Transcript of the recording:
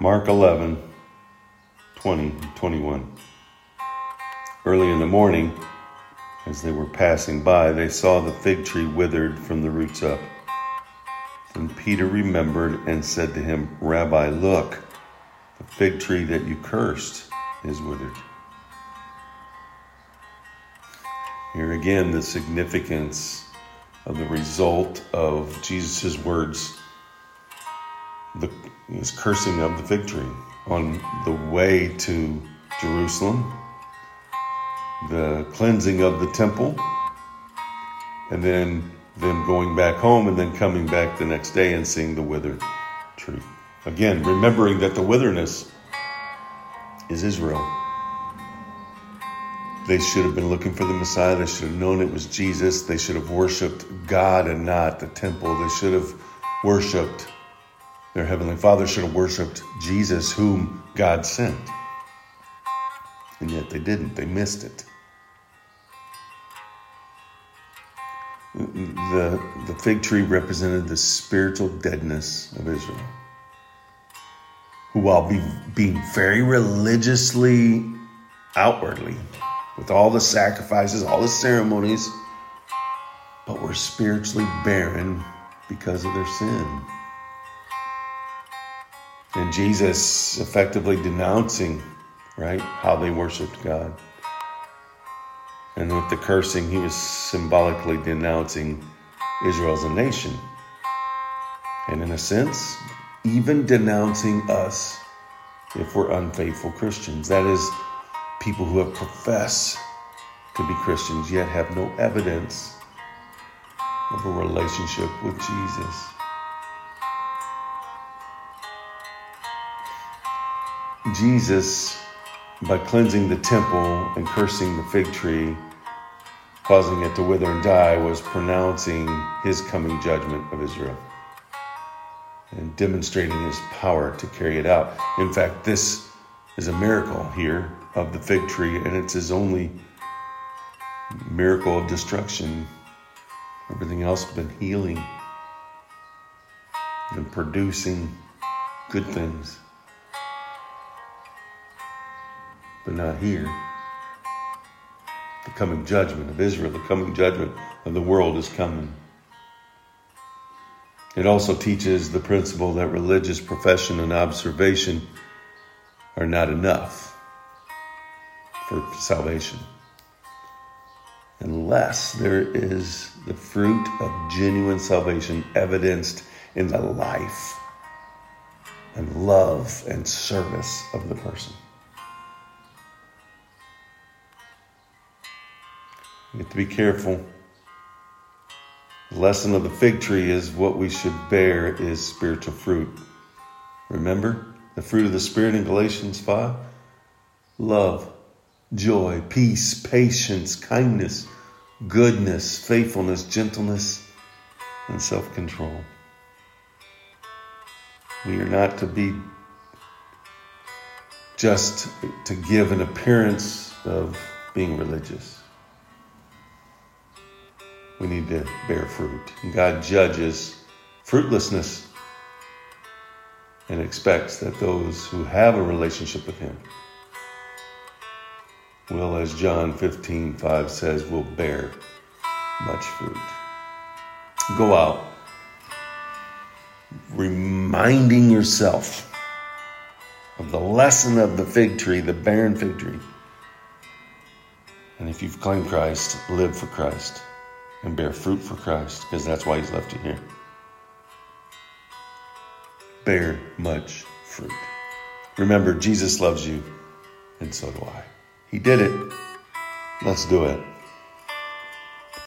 Mark 11, 20, 21. Early in the morning, as they were passing by, they saw the fig tree withered from the roots up. Then Peter remembered and said to him, Rabbi, look, the fig tree that you cursed is withered. Here again, the significance of the result of Jesus' words, the, his cursing of the fig tree on the way to Jerusalem, the cleansing of the temple, and then them going back home and then coming back the next day and seeing the withered tree. Again, remembering that the wilderness is Israel. They should have been looking for the Messiah. They should have known it was Jesus. They should have worshiped God and not the temple. They should have worshiped their Heavenly Father, should have worshiped Jesus, whom God sent. And yet they didn't. They missed it. The, the fig tree represented the spiritual deadness of Israel, who, while be, being very religiously outwardly, with all the sacrifices, all the ceremonies, but were spiritually barren because of their sin. And Jesus effectively denouncing, right, how they worshiped God. And with the cursing, he was symbolically denouncing Israel as a nation. And in a sense, even denouncing us if we're unfaithful Christians. That is, people who have professed to be Christians yet have no evidence of a relationship with Jesus. Jesus, by cleansing the temple and cursing the fig tree, causing it to wither and die, was pronouncing his coming judgment of Israel and demonstrating his power to carry it out. In fact, this is a miracle here of the fig tree, and it's his only miracle of destruction. Everything else has been healing and producing good things. But not here. The coming judgment of Israel, the coming judgment of the world is coming. It also teaches the principle that religious profession and observation are not enough for salvation unless there is the fruit of genuine salvation evidenced in the life and love and service of the person. You have to be careful. The lesson of the fig tree is what we should bear is spiritual fruit. Remember the fruit of the Spirit in Galatians 5? Love, joy, peace, patience, kindness, goodness, faithfulness, gentleness, and self control. We are not to be just to give an appearance of being religious. We need to bear fruit. God judges fruitlessness and expects that those who have a relationship with Him will, as John 15 5 says, will bear much fruit. Go out reminding yourself of the lesson of the fig tree, the barren fig tree. And if you've claimed Christ, live for Christ and bear fruit for Christ, because that's why He's left you here. Bear much fruit. Remember, Jesus loves you, and so do I. He did it. Let's do it.